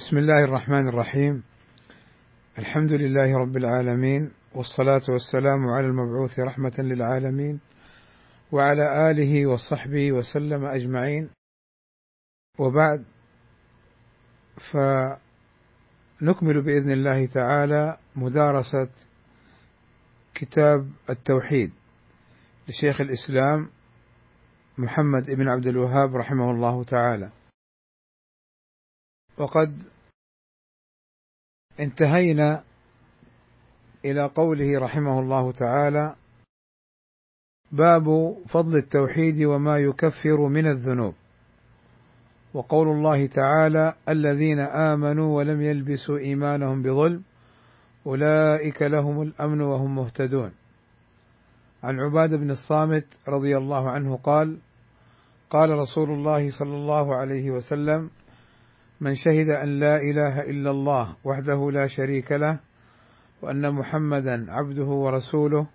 بسم الله الرحمن الرحيم. الحمد لله رب العالمين والصلاة والسلام على المبعوث رحمة للعالمين وعلى آله وصحبه وسلم أجمعين. وبعد فنكمل بإذن الله تعالى مدارسة كتاب التوحيد لشيخ الإسلام محمد بن عبد الوهاب رحمه الله تعالى. وقد انتهينا إلى قوله رحمه الله تعالى باب فضل التوحيد وما يكفر من الذنوب. وقول الله تعالى الذين آمنوا ولم يلبسوا إيمانهم بظلم أولئك لهم الأمن وهم مهتدون. عن عباد بن الصامت رضي الله عنه قال قال رسول الله صلى الله عليه وسلم من شهد أن لا إله إلا الله وحده لا شريك له وأن محمدا عبده ورسوله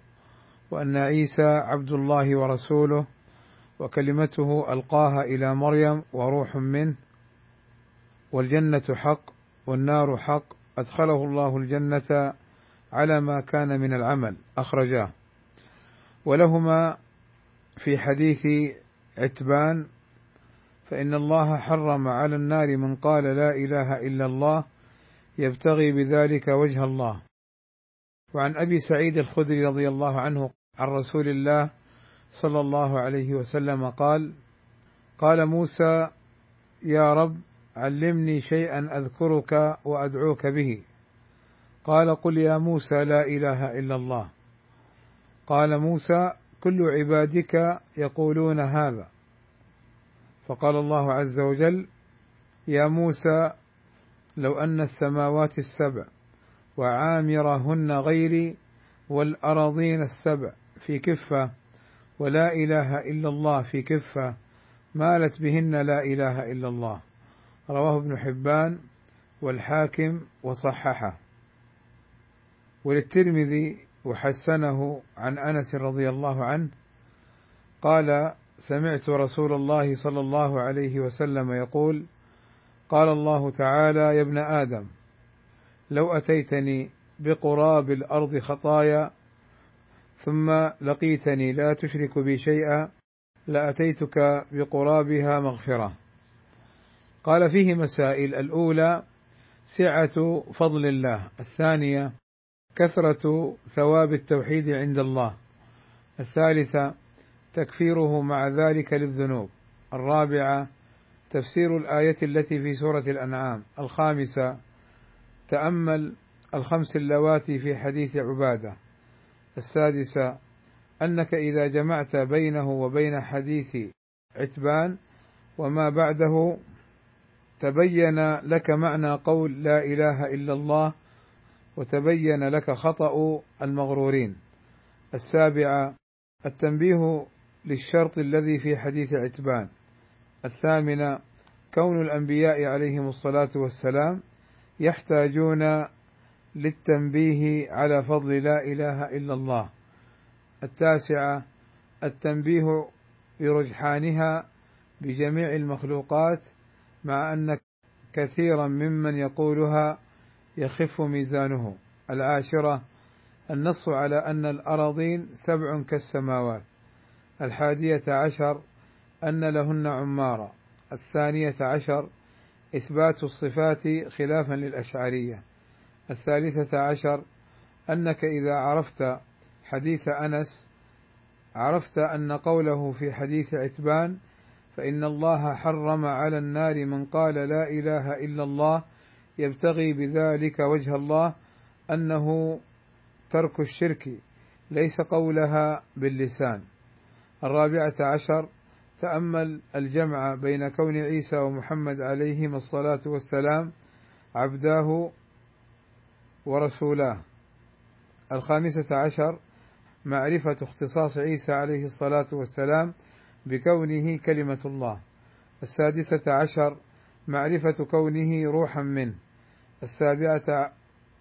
وأن عيسى عبد الله ورسوله وكلمته ألقاها إلى مريم وروح منه والجنة حق والنار حق أدخله الله الجنة على ما كان من العمل أخرجاه. ولهما في حديث عتبان فإن الله حرم على النار من قال لا إله إلا الله يبتغي بذلك وجه الله. وعن أبي سعيد الخدري رضي الله عنه عن رسول الله صلى الله عليه وسلم قال قال موسى يا رب علمني شيئا أذكرك وأدعوك به. قال قل يا موسى لا إله إلا الله. قال موسى كل عبادك يقولون هذا. فقال الله عز وجل يا موسى لو أن السماوات السبع وعامرهن غيري والأراضين السبع في كفة ولا إله إلا الله في كفة مالت بهن لا إله إلا الله. رواه ابن حبان والحاكم وصححه. وللترمذي وحسنه عن أنس رضي الله عنه قال سمعت رسول الله صلى الله عليه وسلم يقول قال الله تعالى يا ابن آدم لو أتيتني بقراب الأرض خطايا ثم لقيتني لا تشرك بي شيئا لأتيتك بقرابها مغفرة. قال فيه مسائل الأولى سعة فضل الله الثانية كثرة ثواب التوحيد عند الله الثالثة تكفيره مع ذلك للذنوب. الرابعة تفسير الآية التي في سورة الأنعام. الخامسة تأمل الخمس اللواتي في حديث عبادة. السادسة أنك إذا جمعت بينه وبين حديث عتبان وما بعده تبين لك معنى قول لا إله إلا الله وتبين لك خطأ المغرورين. السابعة التنبيه للشرط الذي في حديث عتبان. الثامنة كون الأنبياء عليهم الصلاة والسلام يحتاجون للتنبيه على فضل لا إله إلا الله. التاسعة التنبيه برجحانها بجميع المخلوقات مع أن كثيرا ممن يقولها يخف ميزانه. العاشرة النص على أن الأراضين سبع كالسماوات. الحادية عشر أن لهن عمارة. الثانية عشر إثبات الصفات خلافا للأشعرية. الثالثة عشر أنك إذا عرفت حديث أنس عرفت أن قوله في حديث عتبان فإن الله حرم على النار من قال لا إله إلا الله يبتغي بذلك وجه الله أنه ترك الشرك ليس قولها باللسان. الرابعة عشر تأمل الجمع بين كون عيسى ومحمد عليهما الصلاة والسلام عبداه ورسولاه. الخامسة عشر معرفة اختصاص عيسى عليه الصلاة والسلام بكونه كلمة الله. السادسة عشر معرفة كونه روحا منه. السابعة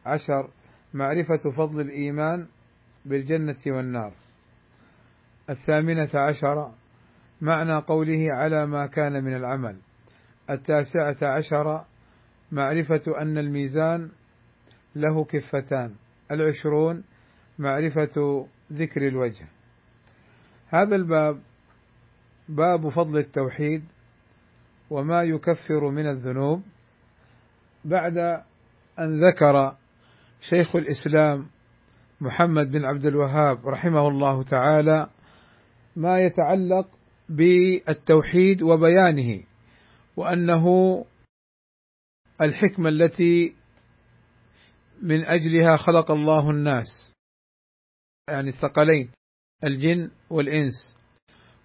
عشر معرفة فضل الإيمان بالجنة والنار. الثامنة عشر معنى قوله على ما كان من العمل. التاسعة عشر معرفة أن الميزان له كفتان. العشرون معرفة ذكر الوجه. هذا الباب باب فضل التوحيد وما يكفر من الذنوب. بعد أن ذكر شيخ الإسلام محمد بن عبد الوهاب رحمه الله تعالى ما يتعلق بالتوحيد وبيانه وأنه الحكمة التي من أجلها خلق الله الناس يعني الثقلين الجن والإنس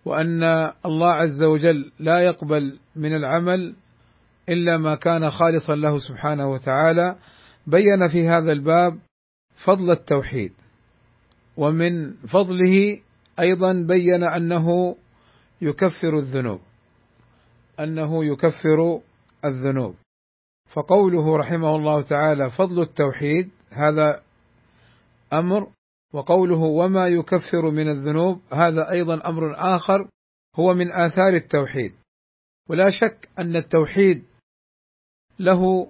وأن الله عز وجل لا يقبل من العمل إلا ما كان خالصا له سبحانه وتعالى بين في هذا الباب فضل التوحيد ومن فضله أيضا بين أنه يكفر الذنوب أنه يكفر الذنوب. فقوله رحمه الله تعالى فضل التوحيد هذا أمر. وقوله وما يكفر من الذنوب هذا أيضا أمر آخر هو من آثار التوحيد. ولا شك أن التوحيد له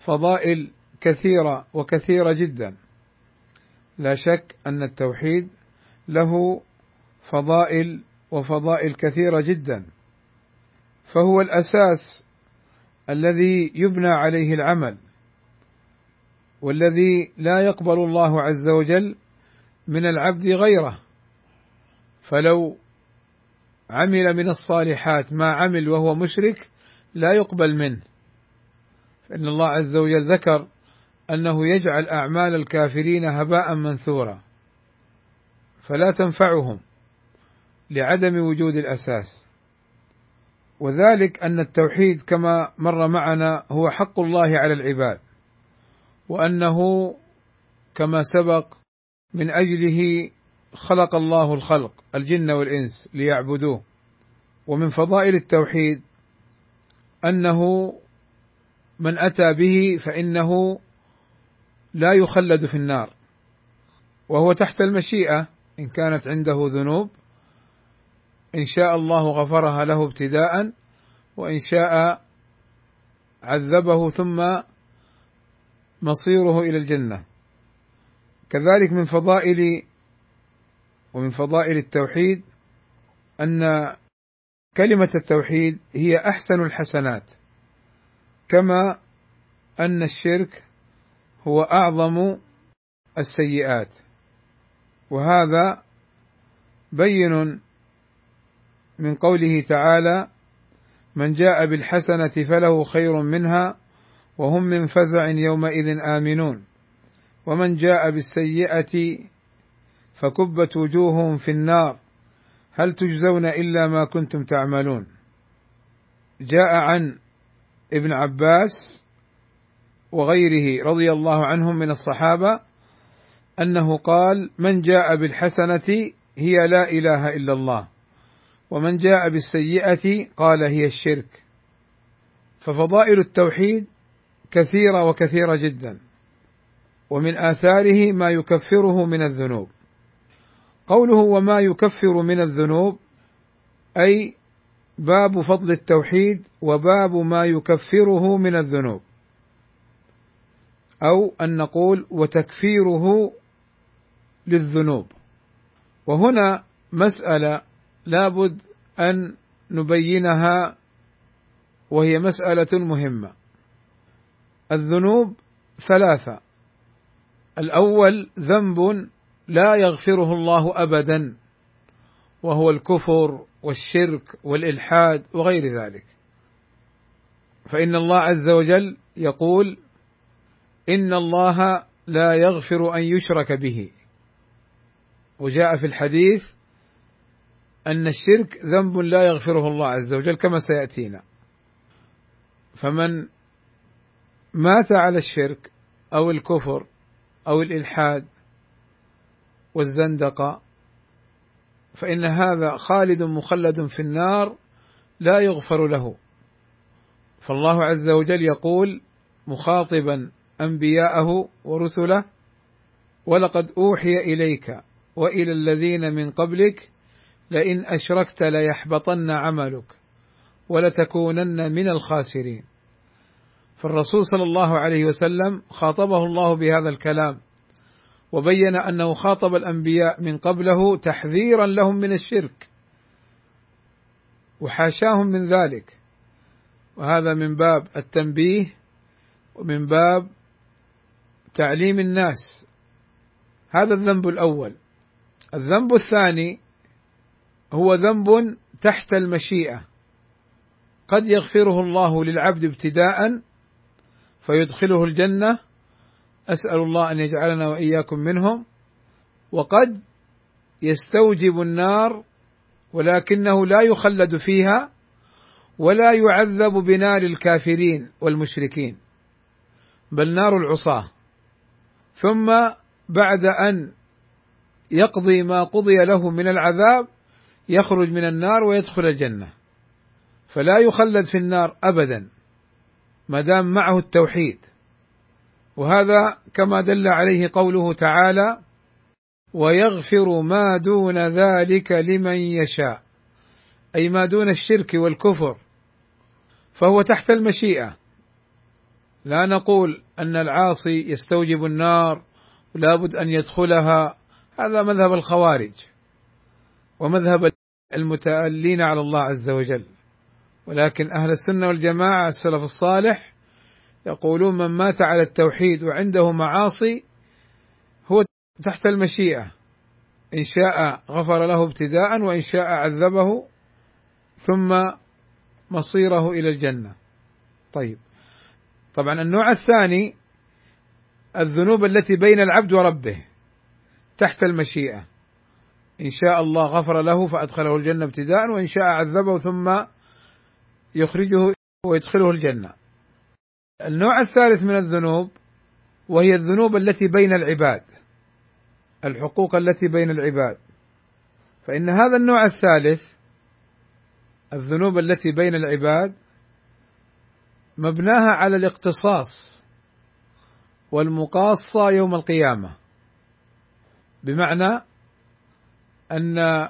فضائل كثيرة وكثيرة جدا. لا شك أن التوحيد له فضائل وفضائل كثيرة جدا. فهو الأساس الذي يبنى عليه العمل والذي لا يقبل الله عز وجل من العبد غيره. فلو عمل من الصالحات ما عمل وهو مشرك لا يقبل منه. فإن الله عز وجل ذكر أنه يجعل أعمال الكافرين هباء منثورا فلا تنفعهم. لعدم وجود الأساس. وذلك أن التوحيد كما مر معنا هو حق الله على العباد وأنه كما سبق من أجله خلق الله الخلق الجن والإنس ليعبدوه. ومن فضائل التوحيد أنه من أتى به فإنه لا يخلد في النار وهو تحت المشيئة إن كانت عنده ذنوب إن شاء الله غفرها له ابتداء وإن شاء عذبه ثم مصيره إلى الجنة. كذلك من فضائل ومن فضائل التوحيد أن كلمة التوحيد هي أحسن الحسنات كما أن الشرك هو أعظم السيئات. وهذا بين من قوله تعالى من جاء بالحسنة فله خير منها وهم من فزع يومئذ آمنون. ومن جاء بالسيئة فكبت وجوههم في النار. هل تجزون إلا ما كنتم تعملون؟ جاء عن ابن عباس وغيره رضي الله عنهم من الصحابة أنه قال من جاء بالحسنة هي لا إله إلا الله. ومن جاء بالسيئة قال هي الشرك. ففضائل التوحيد كثيرة وكثيرة جدا ومن آثاره ما يكفره من الذنوب. قوله وما يكفر من الذنوب أي باب فضل التوحيد وباب ما يكفره من الذنوب. أو أن نقول وتكفيره للذنوب. وهنا مسألة لابد أن نبينها وهي مسألة مهمة. الذنوب ثلاثة. الأول ذنب لا يغفره الله ابدا وهو الكفر والشرك والإلحاد وغير ذلك. فإن الله عز وجل يقول إن الله لا يغفر أن يشرك به. وجاء في الحديث أن الشرك ذنب لا يغفره الله عز وجل كما سيأتينا. فمن مات على الشرك أو الكفر أو الإلحاد والزندقة فإن هذا خالد مخلد في النار لا يغفر له. فالله عز وجل يقول مخاطبا أنبياءه ورسله ولقد أوحي إليك وإلى الذين من قبلك لئن أشركت ليحبطن عملك ولتكونن من الخاسرين. فالرسول صلى الله عليه وسلم خاطبه الله بهذا الكلام وبين أنه خاطب الأنبياء من قبله تحذيرا لهم من الشرك وحاشاهم من ذلك. وهذا من باب التنبيه ومن باب تعليم الناس. هذا الذنب الأول. الذنب الثاني هو ذنب تحت المشيئة. قد يغفره الله للعبد ابتداء فيدخله الجنة. أسأل الله أن يجعلنا وإياكم منهم. وقد يستوجب النار ولكنه لا يخلد فيها ولا يعذب بنار الكافرين والمشركين بل نار العصاة. ثم بعد أن يقضي ما قضي له من العذاب يخرج من النار ويدخل الجنة. فلا يخلد في النار ابدا ما دام معه التوحيد. وهذا كما دل عليه قوله تعالى ويغفر ما دون ذلك لمن يشاء. أي ما دون الشرك والكفر فهو تحت المشيئة. لا نقول أن العاصي يستوجب النار لابد أن يدخلها. هذا مذهب الخوارج. ومذهب المتألين على الله عز وجل. ولكن أهل السنة والجماعة السلف الصالح يقولون من مات على التوحيد وعنده معاصي هو تحت المشيئة. إن شاء غفر له ابتداء وإن شاء عذبه ثم مصيره إلى الجنة. طيب. طبعا النوع الثاني الذنوب التي بين العبد وربه تحت المشيئة. إن شاء الله غفر له فأدخله الجنة ابتداء وإن شاء عذبه ثم يخرجه ويدخله الجنة. النوع الثالث من الذنوب وهي الذنوب التي بين العباد الحقوق التي بين العباد. فإن هذا النوع الثالث الذنوب التي بين العباد مبناها على الاقتصاص والمقاصة يوم القيامة. بمعنى أن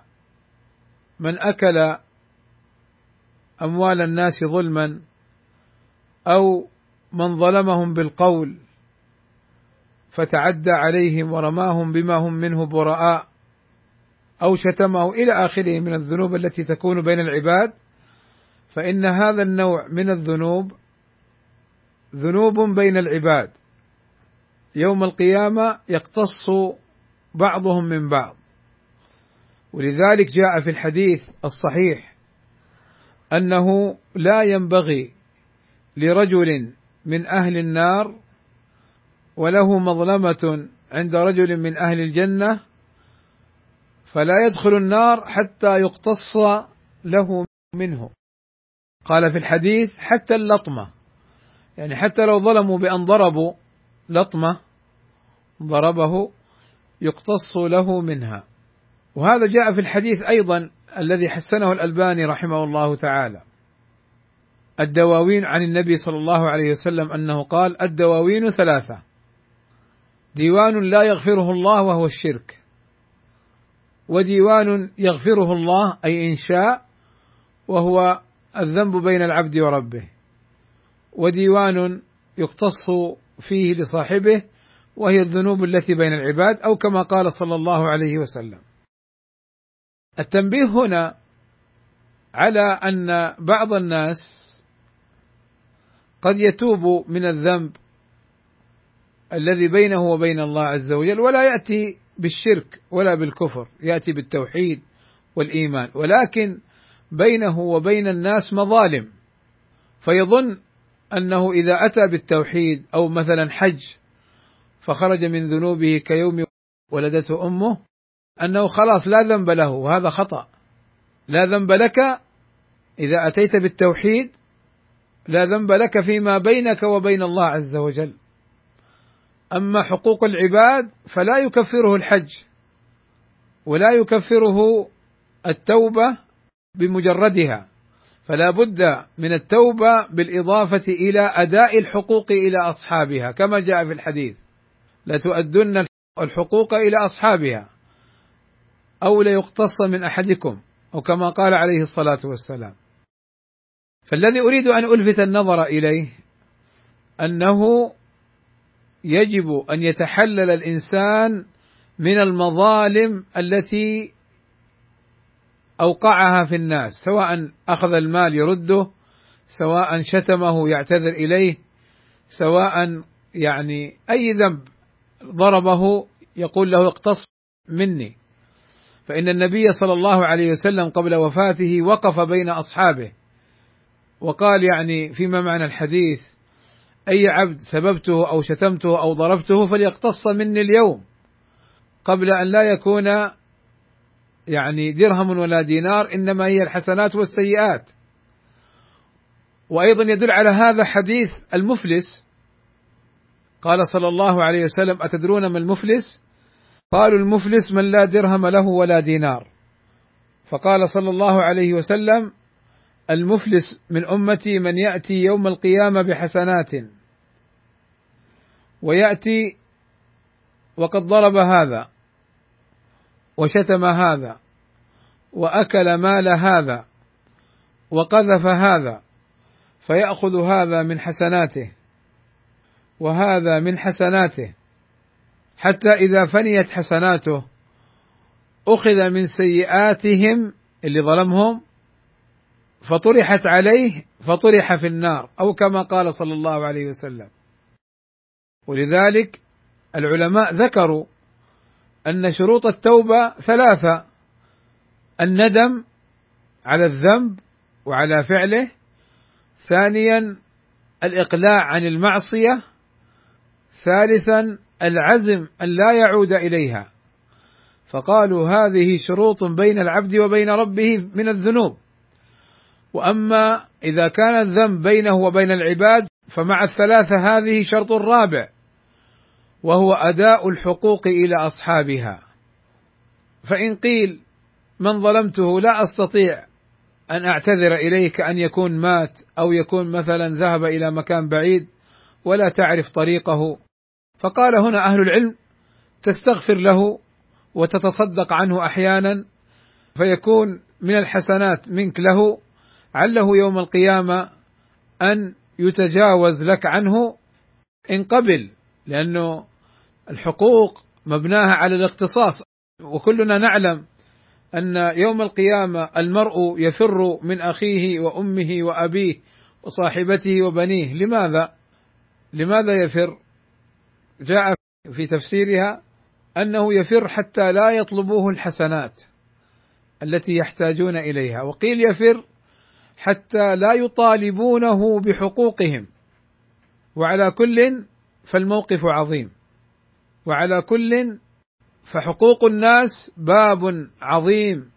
من أكل أموال الناس ظلما أو من ظلمهم بالقول فتعدى عليهم ورماهم بما هم منه براء أو شتمه إلى آخره من الذنوب التي تكون بين العباد فإن هذا النوع من الذنوب ذنوب بين العباد. يوم القيامة يقتص بعضهم من بعض. ولذلك جاء في الحديث الصحيح أنه لا ينبغي لرجل من أهل النار وله مظلمة عند رجل من أهل الجنة فلا يدخل النار حتى يقتص له منه. قال في الحديث حتى اللطمة يعني حتى لو ظلموا بأن ضربوا لطمة ضربه يقتص له منها. وهذا جاء في الحديث أيضا الذي حسنه الألباني رحمه الله تعالى. الدواوين عن النبي صلى الله عليه وسلم أنه قال الدواوين ثلاثة. ديوان لا يغفره الله وهو الشرك. وديوان يغفره الله أي إن شاء وهو الذنب بين العبد وربه. وديوان يقتص فيه لصاحبه وهي الذنوب التي بين العباد أو كما قال صلى الله عليه وسلم. التنبيه هنا على أن بعض الناس قد يتوب من الذنب الذي بينه وبين الله عز وجل ولا يأتي بالشرك ولا بالكفر يأتي بالتوحيد والإيمان. ولكن بينه وبين الناس مظالم. فيظن أنه إذا أتى بالتوحيد أو مثلا حج فخرج من ذنوبه كيوم ولدته أمه أنه خلاص لا ذنب له وهذا خطأ. لا ذنب لك إذا أتيت بالتوحيد لا ذنب لك فيما بينك وبين الله عز وجل. أما حقوق العباد فلا يكفره الحج ولا يكفره التوبة بمجردها. فلا بد من التوبة بالإضافة إلى أداء الحقوق إلى أصحابها كما جاء في الحديث. لتؤدن الحقوق إلى أصحابها. أو ليقتص من أحدكم أو كما قال عليه الصلاة والسلام. فالذي أريد أن ألفت النظر إليه أنه يجب أن يتحلل الإنسان من المظالم التي أوقعها في الناس سواء أخذ المال يرده سواء شتمه يعتذر إليه سواء يعني أي ذنب ضربه يقول له اقتص مني. فإن النبي صلى الله عليه وسلم قبل وفاته وقف بين أصحابه. وقال يعني فيما معنى الحديث أي عبد سببته أو شتمته أو ضربته فليقتص مني اليوم. قبل أن لا يكون يعني درهم ولا دينار إنما هي الحسنات والسيئات. وأيضا يدل على هذا حديث المفلس. قال صلى الله عليه وسلم أتدرون ما المفلس؟ قالوا المفلس من لا درهم له ولا دينار. فقال صلى الله عليه وسلم المفلس من أمتي من يأتي يوم القيامة بحسنات. ويأتي وقد ضرب هذا وشتم هذا وأكل مال هذا وقذف هذا فيأخذ هذا من حسناته وهذا من حسناته. حتى إذا فنيت حسناته أخذ من سيئاتهم اللي ظلمهم فطرحت عليه فطرح في النار أو كما قال صلى الله عليه وسلم. ولذلك العلماء ذكروا أن شروط التوبة ثلاثة الندم على الذنب وعلى فعله ثانيا الإقلاع عن المعصية ثالثا العزم أن لا يعود إليها. فقالوا هذه شروط بين العبد وبين ربه من الذنوب. وأما إذا كان الذنب بينه وبين العباد فمع الثلاثة هذه شرط رابع وهو أداء الحقوق إلى أصحابها. فإن قيل من ظلمته لا أستطيع أن أعتذر إليك أن يكون مات أو يكون مثلا ذهب إلى مكان بعيد ولا تعرف طريقه فقال هنا أهل العلم تستغفر له وتتصدق عنه أحيانا فيكون من الحسنات منك له عله يوم القيامة أن يتجاوز لك عنه إن قبل لأنه الحقوق مبناها على الاختصاص وكلنا نعلم أن يوم القيامة المرء يفر من أخيه وأمه وأبيه وصاحبته وبنيه لماذا؟ لماذا يفر؟ جاء في تفسيرها أنه يفر حتى لا يطلبوه الحسنات التي يحتاجون إليها وقيل يفر حتى لا يطالبونه بحقوقهم. وعلى كل فالموقف عظيم. وعلى كل فحقوق الناس باب عظيم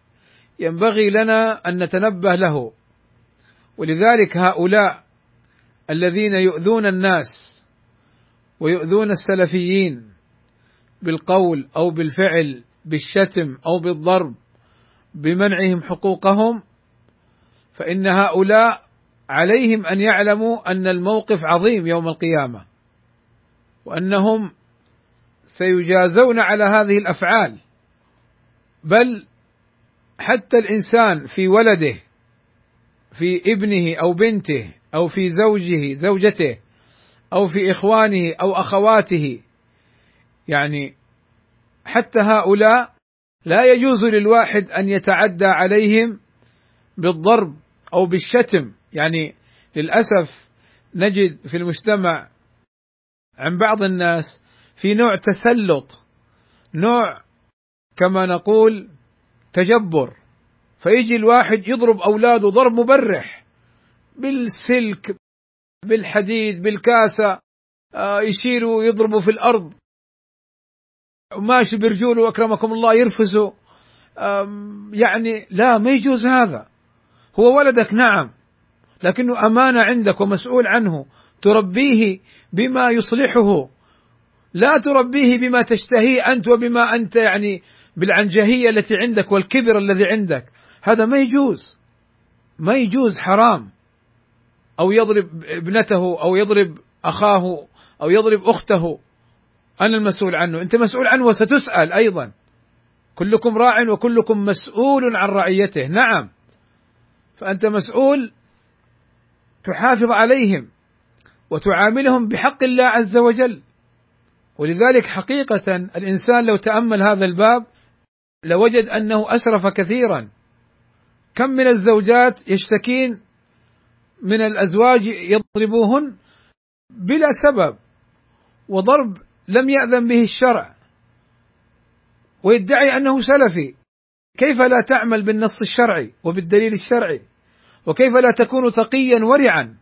ينبغي لنا أن نتنبه له. ولذلك هؤلاء الذين يؤذون الناس ويؤذون السلفيين بالقول أو بالفعل بالشتم أو بالضرب بمنعهم حقوقهم فإن هؤلاء عليهم أن يعلموا أن الموقف عظيم يوم القيامة وأنهم سيجازون على هذه الأفعال. بل حتى الإنسان في ولده في ابنه أو بنته أو في زوجه زوجته أو في إخوانه أو أخواته. يعني حتى هؤلاء لا يجوز للواحد أن يتعدى عليهم بالضرب أو بالشتم. يعني للأسف نجد في المجتمع عن بعض الناس في نوع تسلط نوع كما نقول تجبر. فيجي الواحد يضرب أولاده ضرب مبرح بالسلك بالحديد بالكاسة آه، يشيلوا يضربوا في الأرض. ماشي برجوله أكرمكم الله يرفزوا يعني لا ما يجوز هذا. هو ولدك نعم. لكنه أمانة عندك ومسؤول عنه. تربيه بما يصلحه. لا تربيه بما تشتهيه أنت وبما أنت يعني بالعنجهية التي عندك والكبر الذي عندك. هذا ما يجوز. ما يجوز حرام. أو يضرب ابنته أو يضرب أخاه أو يضرب أخته. أنا المسؤول عنه. أنت مسؤول عنه وستسأل أيضا. كلكم راع وكلكم مسؤول عن رعيته. نعم. فأنت مسؤول تحافظ عليهم وتعاملهم بحق الله عز وجل. ولذلك حقيقة الإنسان لو تأمل هذا الباب لوجد أنه أسرف كثيرا. كم من الزوجات يشتكين من الأزواج يضربوهن بلا سبب وضرب لم يأذن به الشرع ويدعي أنه سلفي. كيف لا تعمل بالنص الشرعي وبالدليل الشرعي؟ وكيف لا تكون تقيا ورعا؟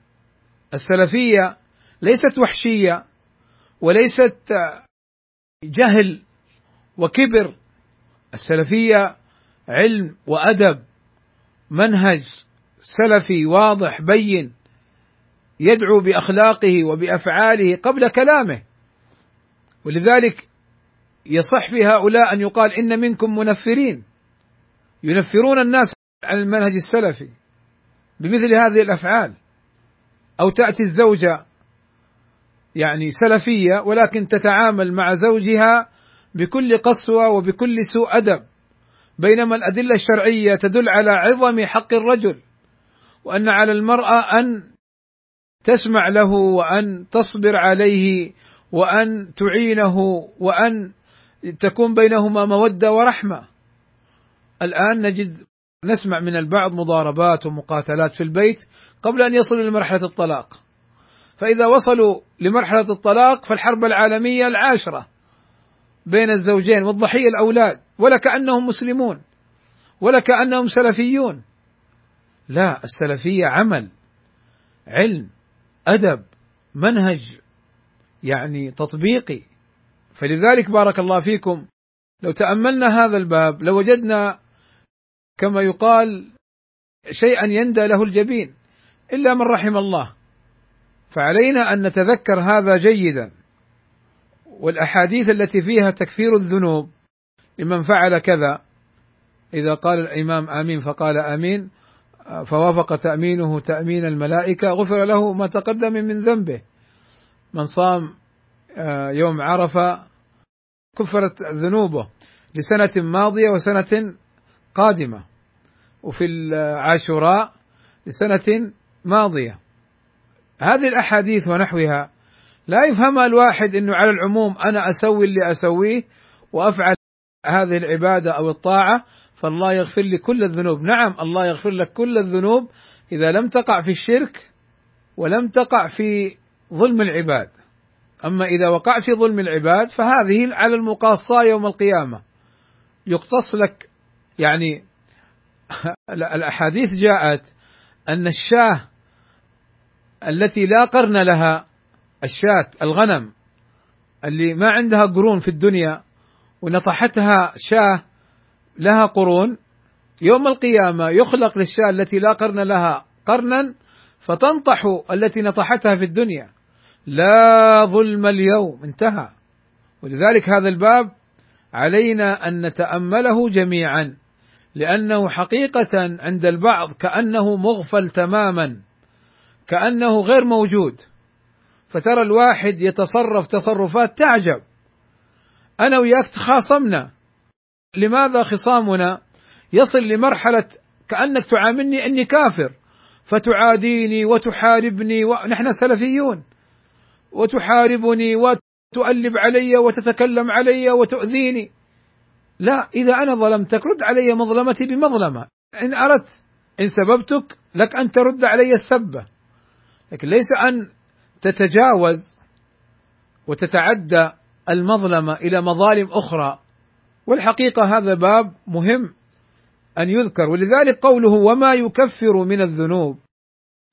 السلفية ليست وحشية وليست جهل وكبر. السلفية علم وأدب منهج سلفي واضح بين يدعو بأخلاقه وبأفعاله قبل كلامه. ولذلك يصح في هؤلاء أن يقال إن منكم منفرين ينفرون الناس عن المنهج السلفي بمثل هذه الأفعال. أو تأتي الزوجة يعني سلفية ولكن تتعامل مع زوجها بكل قسوة وبكل سوء أدب بينما الأدلة الشرعية تدل على عظم حق الرجل. وأن على المرأة أن تسمع له وأن تصبر عليه وأن تعينه وأن تكون بينهما مودة ورحمة. الآن نجد نسمع من البعض مضاربات ومقاتلات في البيت قبل أن يصلوا لمرحلة الطلاق. فإذا وصلوا لمرحلة الطلاق فالحرب العالمية العاشرة بين الزوجين والضحية الأولاد ولا كانهم مسلمون ولا كانهم سلفيون. لا السلفية عمل علم أدب منهج يعني تطبيقي. فلذلك بارك الله فيكم لو تأملنا هذا الباب لوجدنا كما يقال شيئا يندى له الجبين إلا من رحم الله. فعلينا أن نتذكر هذا جيدا. والأحاديث التي فيها تكفير الذنوب لمن فعل كذا إذا قال الإمام آمين فقال آمين. فوافق تأمينه تأمين الملائكة غفر له ما تقدم من ذنبه. من صام آه، يوم عرفة كفرت ذنوبه لسنة ماضية وسنة قادمة. وفي العاشوراء لسنة ماضية. هذه الأحاديث ونحوها لا يفهمها الواحد أنه على العموم أنا أسوي اللي أسويه وأفعل هذه العبادة أو الطاعة. فالله يغفر لي كل الذنوب. نعم الله يغفر لك كل الذنوب إذا لم تقع في الشرك ولم تقع في ظلم العباد. أما إذا وقعت في ظلم العباد فهذه على المقاصة يوم القيامة. يقتص لك يعني الأحاديث جاءت أن الشاة التي لا قرن لها الشاة الغنم اللي ما عندها قرون في الدنيا ونطحتها شاة لها قرون يوم القيامة يخلق للشاة التي لا قرن لها قرنا فتنطح التي نطحتها في الدنيا. لا ظلم اليوم انتهى. ولذلك هذا الباب علينا أن نتأمله جميعا لأنه حقيقة عند البعض كأنه مغفل تماما كأنه غير موجود. فترى الواحد يتصرف تصرفات تعجب. أنا وياك تخاصمنا. لماذا خصامنا يصل لمرحلة كأنك تعاملني أني كافر فتعاديني وتحاربني ونحن سلفيون. وتحاربني وتؤلب علي وتتكلم علي وتؤذيني. لا إذا أنا ظلمتك رد علي مظلمتي بمظلمة. إن أردت إن سببتك لك أن ترد علي السبة لكن ليس أن تتجاوز وتتعدى المظلمة إلى مظالم أخرى. والحقيقة هذا باب مهم أن يذكر ولذلك قوله وما يكفر من الذنوب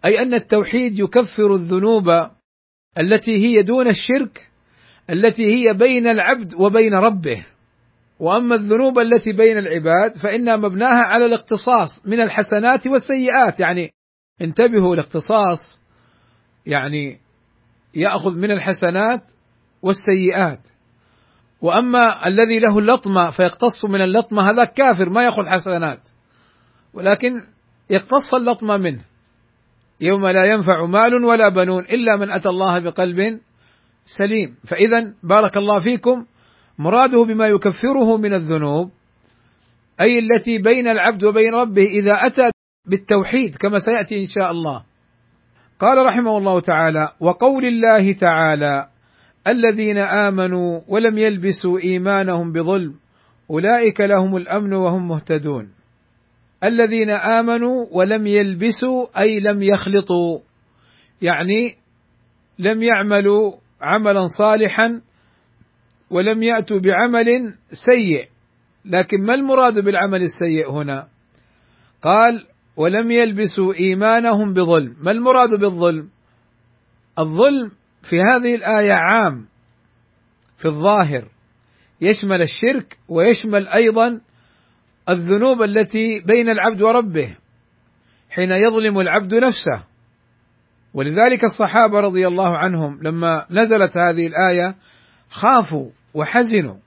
أي أن التوحيد يكفر الذنوب التي هي دون الشرك التي هي بين العبد وبين ربه. وأما الذنوب التي بين العباد فإنها مبناها على الاقتصاص من الحسنات والسيئات. يعني انتبهوا الاقتصاص يعني يأخذ من الحسنات والسيئات. وأما الذي له اللطمة فيقتص من اللطمة هذا كافر ما يأخذ حسنات. ولكن يقتص اللطمه منه. يوم لا ينفع مال ولا بنون إلا من أتى الله بقلب سليم. فإذا بارك الله فيكم. مراده بما يكفره من الذنوب أي التي بين العبد وبين ربه إذا أتى بالتوحيد كما سيأتي إن شاء الله. قال رحمه الله تعالى وقول الله تعالى الذين آمنوا ولم يلبسوا إيمانهم بظلم أولئك لهم الأمن وهم مهتدون. الذين آمنوا ولم يلبسوا أي لم يخلطوا يعني لم يعملوا عملا صالحا ولم يأتوا بعمل سيء. لكن ما المراد بالعمل السيء هنا؟ قال ولم يلبسوا إيمانهم بظلم. ما المراد بالظلم؟ الظلم في هذه الآية عام في الظاهر يشمل الشرك ويشمل أيضا الذنوب التي بين العبد وربه حين يظلم العبد نفسه. ولذلك الصحابة رضي الله عنهم لما نزلت هذه الآية خافوا وحزنوا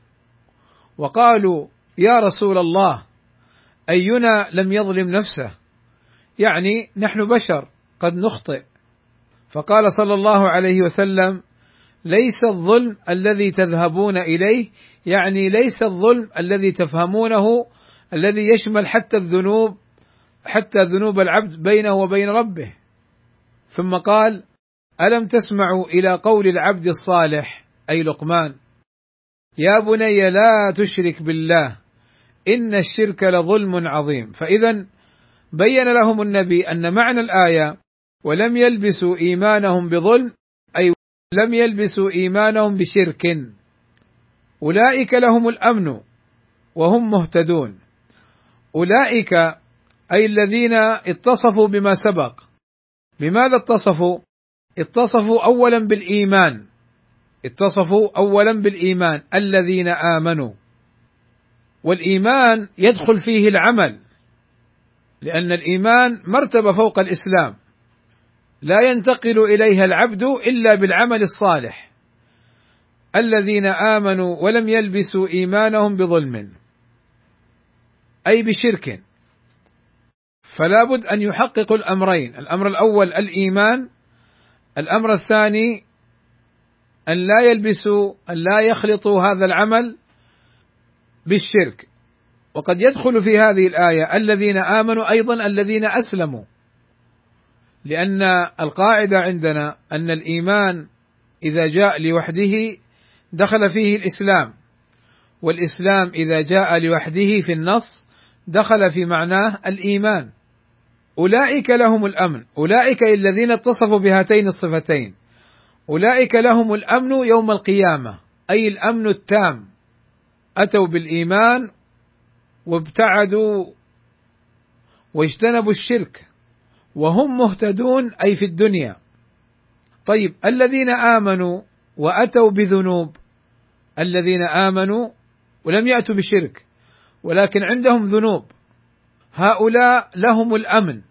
وقالوا يا رسول الله أينا لم يظلم نفسه؟ يعني نحن بشر قد نخطئ. فقال صلى الله عليه وسلم ليس الظلم الذي تذهبون إليه يعني ليس الظلم الذي تفهمونه الذي يشمل حتى الذنوب حتى ذنوب العبد بينه وبين ربه. ثم قال ألم تسمعوا إلى قول العبد الصالح أي لقمان يا بني لا تشرك بالله إن الشرك لظلم عظيم. فاذا بين لهم النبي أن معنى الآية ولم يلبسوا إيمانهم بظلم أي لم يلبسوا إيمانهم بشرك. أولئك لهم الأمن وهم مهتدون. أولئك أي الذين اتصفوا بما سبق. بماذا اتصفوا؟ اتصفوا اولا بالإيمان. اتصفوا اولا بالإيمان الذين آمنوا. والإيمان يدخل فيه العمل لأن الإيمان مرتبة فوق الإسلام. لا ينتقل إليها العبد إلا بالعمل الصالح. الذين آمنوا ولم يلبسوا إيمانهم بظلم. أي بشرك. فلا بد أن يحققوا الأمرين. الأمر الأول الإيمان. الأمر الثاني أن لا يلبسوا أن لا يخلطوا هذا العمل بالشرك. وقد يدخل في هذه الآية الذين آمنوا أيضا الذين أسلموا. لأن القاعدة عندنا أن الإيمان إذا جاء لوحده دخل فيه الإسلام والإسلام إذا جاء لوحده في النص دخل في معناه الإيمان. أولئك لهم الأمن أولئك الذين اتصفوا بهاتين الصفتين. أولئك لهم الأمن يوم القيامة أي الأمن التام. أتوا بالإيمان وابتعدوا واجتنبوا الشرك. وهم مهتدون أي في الدنيا. طيب الذين آمنوا وأتوا بذنوب الذين آمنوا ولم يأتوا بشرك ولكن عندهم ذنوب. هؤلاء لهم الأمن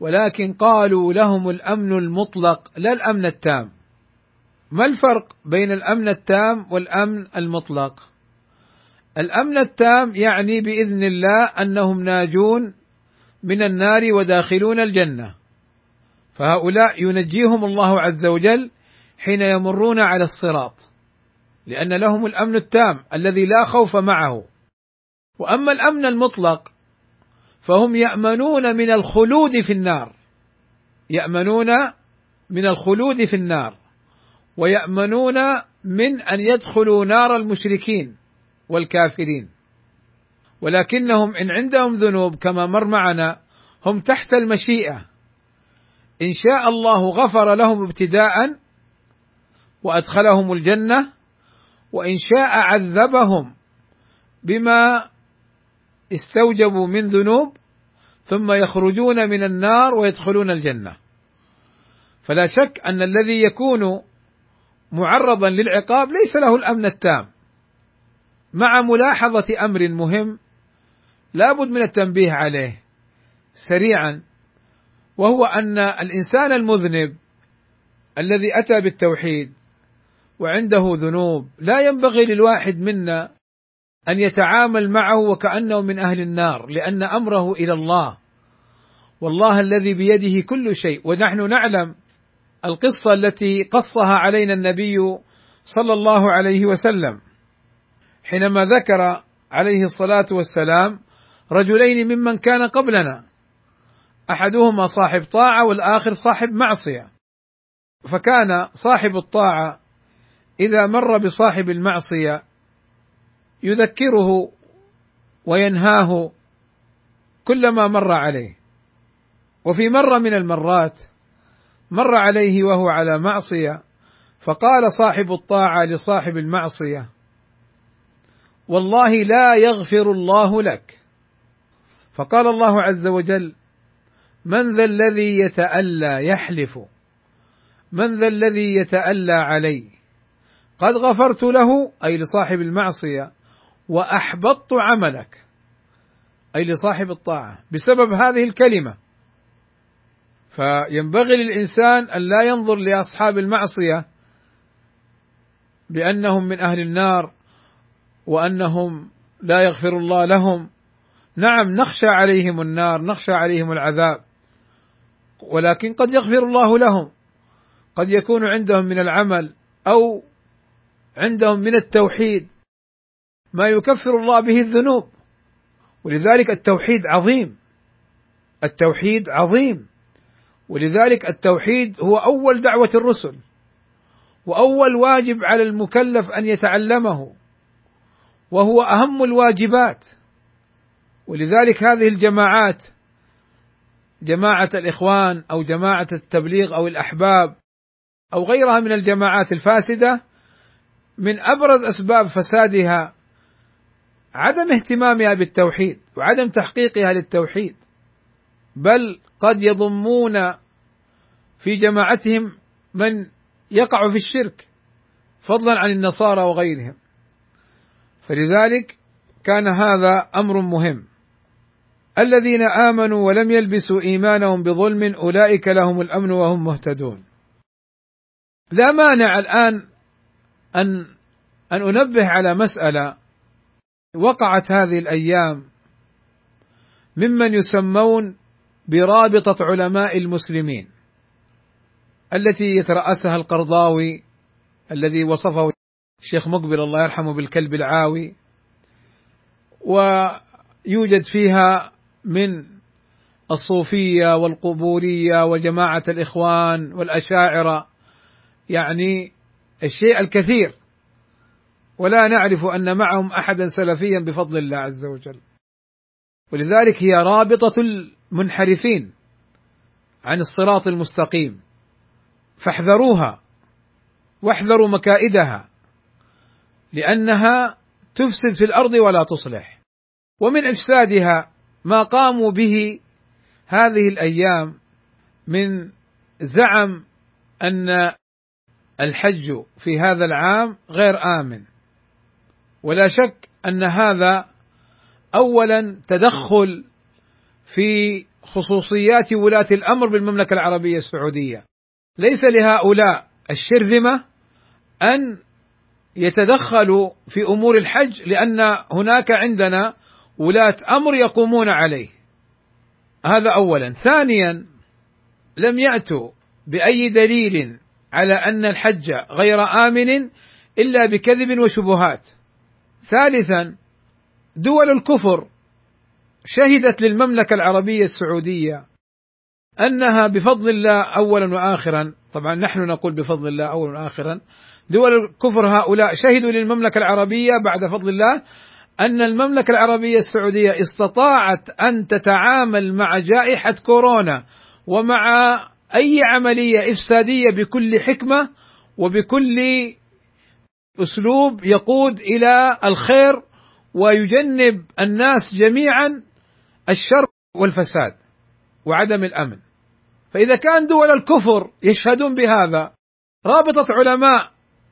ولكن قالوا لهم الأمن المطلق لا الأمن التام. ما الفرق بين الأمن التام والأمن المطلق؟ الأمن التام يعني بإذن الله أنهم ناجون من النار وداخلون الجنة. فهؤلاء ينجيهم الله عز وجل حين يمرون على الصراط لأن لهم الأمن التام الذي لا خوف معه. وأما الأمن المطلق فهم يأمنون من الخلود في النار. يأمنون من الخلود في النار ويأمنون من أن يدخلوا نار المشركين والكافرين. ولكنهم إن عندهم ذنوب كما مر معنا هم تحت المشيئة. إن شاء الله غفر لهم ابتداء وأدخلهم الجنة وإن شاء عذبهم بما استوجبوا من ذنوب ثم يخرجون من النار ويدخلون الجنة. فلا شك أن الذي يكون معرضا للعقاب ليس له الأمن التام مع ملاحظة أمر مهم لا بد من التنبيه عليه سريعا وهو أن الإنسان المذنب الذي أتى بالتوحيد وعنده ذنوب لا ينبغي للواحد منا أن يتعامل معه وكأنه من أهل النار لأن أمره إلى الله. والله الذي بيده كل شيء. ونحن نعلم القصة التي قصها علينا النبي صلى الله عليه وسلم. حينما ذكر عليه الصلاة والسلام رجلين ممن كان قبلنا. أحدهما صاحب طاعة والآخر صاحب معصية. فكان صاحب الطاعة إذا مر بصاحب المعصية يذكره وينهاه كلما مر عليه. وفي مرة من المرات مر عليه وهو على معصية فقال صاحب الطاعة لصاحب المعصية والله لا يغفر الله لك. فقال الله عز وجل من ذا الذي يتألى يحلف من ذا الذي يتألى علي قد غفرت له أي لصاحب المعصية وأحبطت عملك أي لصاحب الطاعة بسبب هذه الكلمة. فينبغي للإنسان أن لا ينظر لأصحاب المعصية بأنهم من أهل النار وأنهم لا يغفر الله لهم نعم نخشى عليهم النار نخشى عليهم العذاب. ولكن قد يغفر الله لهم. قد يكون عندهم من العمل أو عندهم من التوحيد ما يكفر الله به الذنوب. ولذلك التوحيد عظيم. التوحيد عظيم. ولذلك التوحيد هو أول دعوة الرسل. وأول واجب على المكلف أن يتعلمه. وهو أهم الواجبات. ولذلك هذه الجماعات جماعة الإخوان أو جماعة التبليغ أو الأحباب أو غيرها من الجماعات الفاسدة من أبرز أسباب فسادها عدم اهتمامها بالتوحيد وعدم تحقيقها للتوحيد بل قد يضمون في جماعتهم من يقع في الشرك فضلا عن النصارى وغيرهم. فلذلك كان هذا أمر مهم. الذين آمنوا ولم يلبسوا إيمانهم بظلم أولئك لهم الأمن وهم مهتدون. لا مانع الآن ان أن أنبه على مسألة وقعت هذه الأيام ممن يسمون برابطة علماء المسلمين التي يترأسها القرضاوي الذي وصفه الشيخ مقبل الله يرحمه بالكلب العاوي ويوجد فيها من الصوفية والقبورية وجماعة الإخوان والأشاعرة. يعني الشيء الكثير. ولا نعرف أن معهم أحدا سلفيا بفضل الله عز وجل. ولذلك هي رابطة المنحرفين عن الصراط المستقيم. فاحذروها واحذروا مكائدها لأنها تفسد في الأرض ولا تصلح. ومن افسادها ما قاموا به هذه الأيام من زعم أن الحج في هذا العام غير آمن. ولا شك أن هذا اولا تدخل في خصوصيات ولاة الأمر بالمملكة العربية السعودية. ليس لهؤلاء الشرذمة أن يتدخلوا في أمور الحج لأن هناك عندنا ولاة أمر يقومون عليه. هذا اولا. ثانيا لم يأتوا بأي دليل على أن الحج غير آمن إلا بكذب وشبهات. ثالثا دول الكفر شهدت للمملكة العربية السعودية أنها بفضل الله اولا واخرا. طبعا نحن نقول بفضل الله اولا واخرا. دول الكفر هؤلاء شهدوا للمملكة العربية بعد فضل الله أن المملكة العربية السعودية استطاعت أن تتعامل مع جائحة كورونا ومع أي عملية إفسادية بكل حكمة وبكل أسلوب يقود إلى الخير ويجنب الناس جميعا الشر والفساد وعدم الأمن. فإذا كان دول الكفر يشهدون بهذا رابطة علماء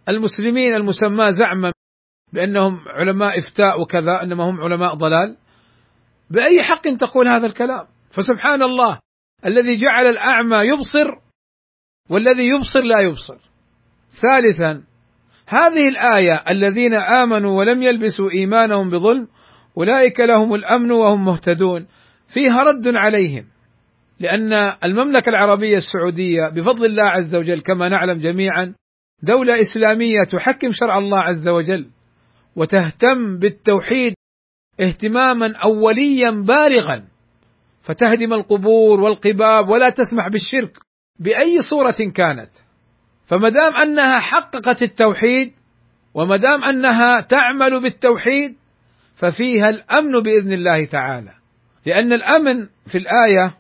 المسلمين المسماة زعما بأنهم علماء إفتاء وكذا إنما هم علماء ضلال. بأي حق تقول هذا الكلام؟ فسبحان الله الذي جعل الأعمى يبصر والذي يبصر لا يبصر. ثالثا هذه الآية الذين آمنوا ولم يلبسوا إيمانهم بظلم أولئك لهم الأمن وهم مهتدون. فيها رد عليهم لأن المملكة العربية السعودية بفضل الله عز وجل كما نعلم جميعا دولة إسلامية تحكم شرع الله عز وجل. وتهتم بالتوحيد اهتماما اوليا بالغا فتهدم القبور والقباب ولا تسمح بالشرك بأي صورة كانت. فما دام أنها حققت التوحيد وما دام أنها تعمل بالتوحيد ففيها الأمن بإذن الله تعالى. لأن الأمن في الآية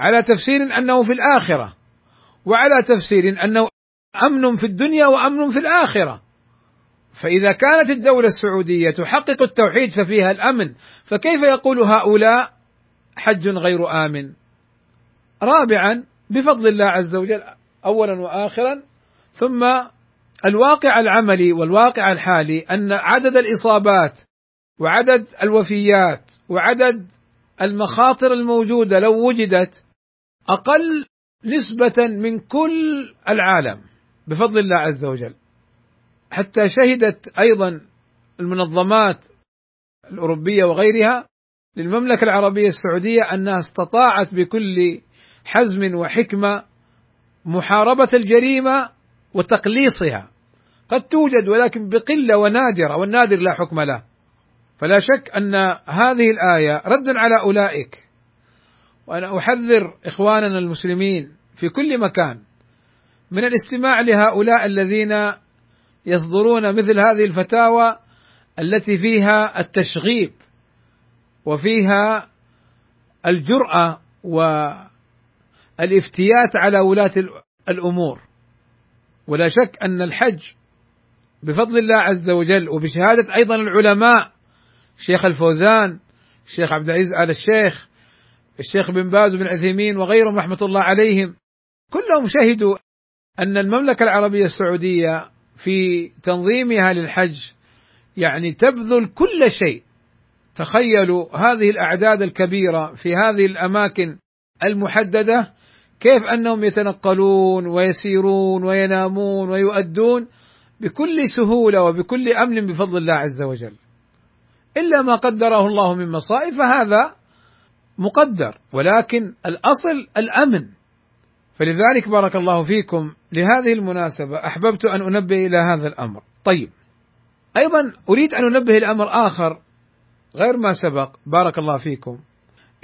على تفسير أنه في الآخرة وعلى تفسير أنه أمن في الدنيا وأمن في الآخرة. فإذا كانت الدولة السعودية تحقق التوحيد ففيها الأمن فكيف يقول هؤلاء حج غير آمن؟ رابعا بفضل الله عز وجل اولا واخرا ثم الواقع العملي والواقع الحالي أن عدد الإصابات وعدد الوفيات وعدد المخاطر الموجودة لو وجدت أقل نسبة من كل العالم بفضل الله عز وجل. حتى شهدت أيضا المنظمات الأوروبية وغيرها للمملكة العربية السعودية أنها استطاعت بكل حزم وحكمة محاربة الجريمة وتقليصها. قد توجد ولكن بقلة ونادرة والنادر لا حكم له. فلا شك أن هذه الآية رد على أولئك. وأنا أحذر إخواننا المسلمين في كل مكان من الاستماع لهؤلاء الذين يصدرون مثل هذه الفتاوى التي فيها التشغيب وفيها الجرأة والإفتيات على ولاة الأمور. ولا شك أن الحج بفضل الله عز وجل وبشهادة أيضا العلماء شيخ الفوزان الشيخ عبد العزيز آل الشيخ الشيخ بن باز بن عثيمين وغيرهم رحمة الله عليهم كلهم شهدوا أن المملكة العربية السعودية في تنظيمها للحج يعني تبذل كل شيء تخيلوا هذه الأعداد الكبيرة في هذه الأماكن المحددة كيف أنهم يتنقلون ويسيرون وينامون ويؤدون بكل سهولة وبكل أمن بفضل الله عز وجل. إلا ما قدره الله من مصائب فهذا مقدر ولكن الأصل الأمن. فلذلك بارك الله فيكم لهذه المناسبة أحببت أن أنبه إلى هذا الأمر. طيب أيضا أريد أن أنبه الامر آخر غير ما سبق. بارك الله فيكم.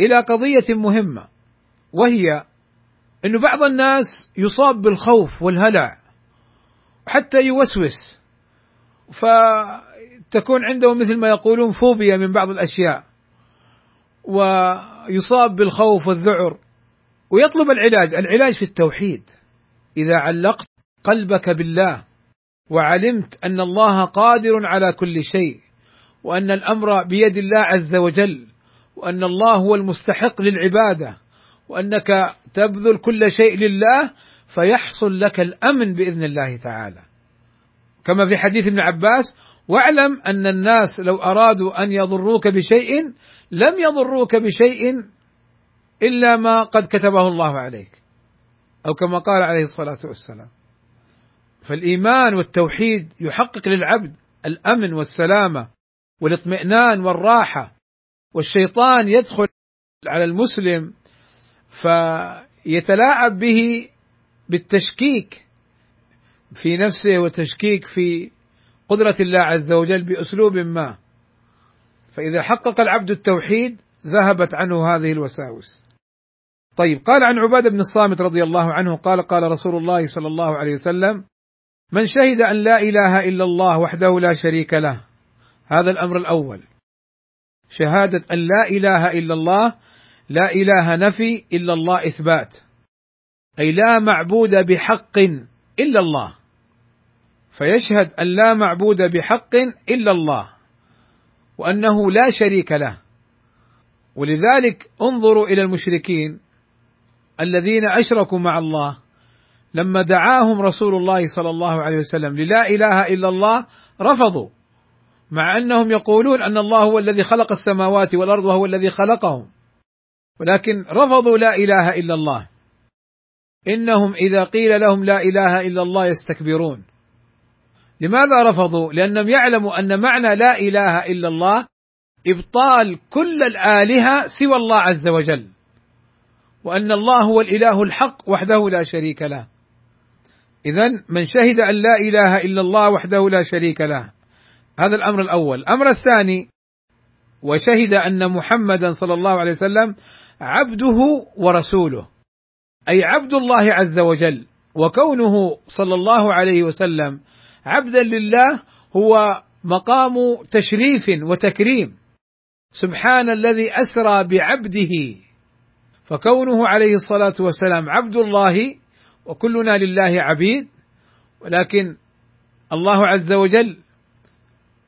إلى قضية مهمة وهي انه بعض الناس يصاب بالخوف والهلع حتى يوسوس فتكون عنده مثل ما يقولون فوبيا من بعض الأشياء ويصاب بالخوف والذعر. ويطلب العلاج، العلاج في التوحيد إذا علقت قلبك بالله وعلمت أن الله قادر على كل شيء وأن الأمر بيد الله عز وجل وأن الله هو المستحق للعبادة وأنك تبذل كل شيء لله فيحصل لك الأمن بإذن الله تعالى. كما في حديث ابن عباس: واعلم أن الناس لو أرادوا أن يضروك بشيء لم يضروك بشيء إلا ما قد كتبه الله عليك. أو كما قال عليه الصلاة والسلام. فالإيمان والتوحيد يحقق للعبد الأمن والسلامة والاطمئنان والراحة والشيطان يدخل على المسلم فيتلاعب به بالتشكيك في نفسه وتشكيك في قدرة الله عز وجل بأسلوب ما فإذا حقق العبد التوحيد ذهبت عنه هذه الوساوس طيب قال عن عبادة بن الصامت رضي الله عنه قال قال رسول الله صلى الله عليه وسلم من شهد أن لا إله إلا الله وحده لا شريك له. هذا الأمر الأول. شهادة أن لا إله إلا الله لا إله نفي إلا الله إثبات. أي لا معبود بحق إلا الله. فيشهد أن لا معبود بحق إلا الله وأنه لا شريك له. ولذلك انظروا إلى المشركين الذين أشركوا مع الله لما دعاهم رسول الله صلى الله عليه وسلم للا إله إلا الله رفضوا. مع أنهم يقولون أن الله هو الذي خلق السماوات والأرض وهو الذي خلقهم. ولكن رفضوا لا إله إلا الله. إنهم إذا قيل لهم لا إله إلا الله يستكبرون. لماذا رفضوا؟ لأنهم يعلموا أن معنى لا إله إلا الله إبطال كل الآلهة سوى الله عز وجل. وأن الله هو الإله الحق وحده لا شريك له. اذا من شهد أن لا إله إلا الله وحده لا شريك له. هذا الأمر الأول. الأمر الثاني وشهد أن محمدا صلى الله عليه وسلم عبده ورسوله. أي عبد الله عز وجل. وكونه صلى الله عليه وسلم عبدا لله هو مقام تشريف وتكريم. سبحان الذي أسرى بعبده فكونه عليه الصلاة والسلام عبد الله وكلنا لله عبيد ولكن الله عز وجل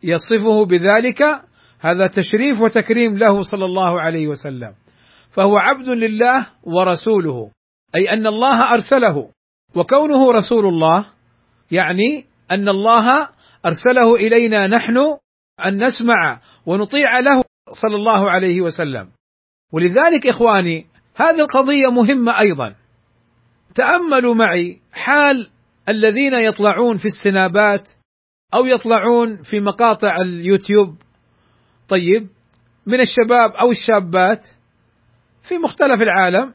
يصفه بذلك هذا تشريف وتكريم له صلى الله عليه وسلم. فهو عبد لله ورسوله أي أن الله أرسله. وكونه رسول الله يعني أن الله أرسله إلينا نحن أن نسمع ونطيع له صلى الله عليه وسلم. ولذلك إخواني هذه القضية مهمة أيضا. تأملوا معي حال الذين يطلعون في السنابات أو يطلعون في مقاطع اليوتيوب. طيب من الشباب أو الشابات في مختلف العالم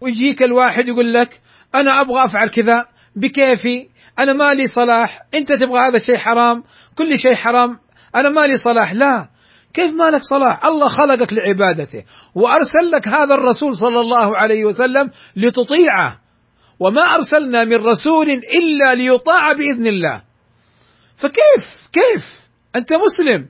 ويجيك الواحد يقول لك أنا أبغى أفعل كذا بكيفي أنا مالي صلاح أنت تبغى هذا الشيء حرام كل شيء حرام أنا مالي صلاح. لا كيف مالك صلاح؟ الله خلقك لعبادته وارسل لك هذا الرسول صلى الله عليه وسلم لتطيعه. وما أرسلنا من رسول إلا ليطاع بإذن الله. فكيف؟ كيف؟ أنت مسلم.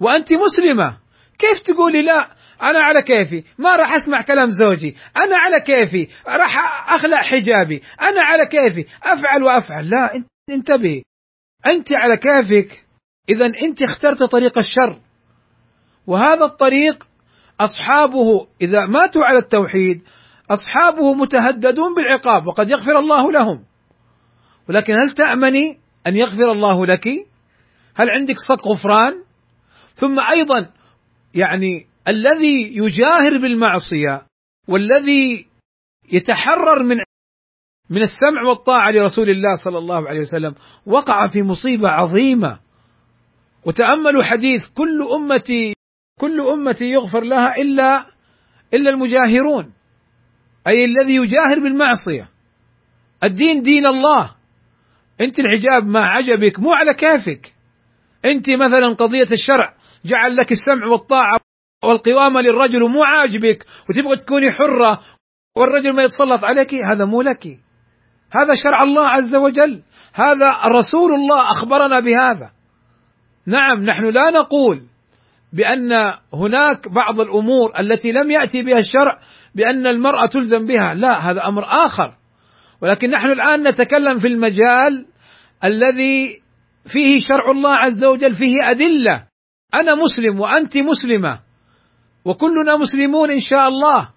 وأنت مسلمة. كيف تقولي لا؟ أنا على كيفي. ما راح أسمع كلام زوجي. أنا على كيفي. راح أخلع حجابي. أنا على كيفي. أفعل وأفعل. لا انتبهي. أنت على كيفك. اذا أنت اخترت طريق الشر. وهذا الطريق أصحابه إذا ماتوا على التوحيد أصحابه متهددون بالعقاب وقد يغفر الله لهم. ولكن هل تأمني أن يغفر الله لك؟ هل عندك صك غفران؟ ثم أيضا يعني الذي يجاهر بالمعصية والذي يتحرر من من السمع والطاعة لرسول الله صلى الله عليه وسلم وقع في مصيبة عظيمة. وتأملوا حديث كل أمتي كل أمتي يغفر لها إلا إلا المجاهرون. أي الذي يجاهر بالمعصية. الدين دين الله. أنت الحجاب ما عجبك مو على كيفك. أنت مثلا قضية الشرع جعل لك السمع والطاعة والقوامة للرجل ومو عاجبك وتبغى تكوني حرة والرجل ما يتسلط عليك هذا مو لك. هذا شرع الله عز وجل. هذا رسول الله أخبرنا بهذا. نعم نحن لا نقول بأن هناك بعض الأمور التي لم يأتي بها الشرع بأن المرأة تلزم بها. لا هذا أمر آخر. ولكن نحن الآن نتكلم في المجال الذي فيه شرع الله عز وجل فيه أدلة. أنا مسلم وأنت مسلمة وكلنا مسلمون إن شاء الله.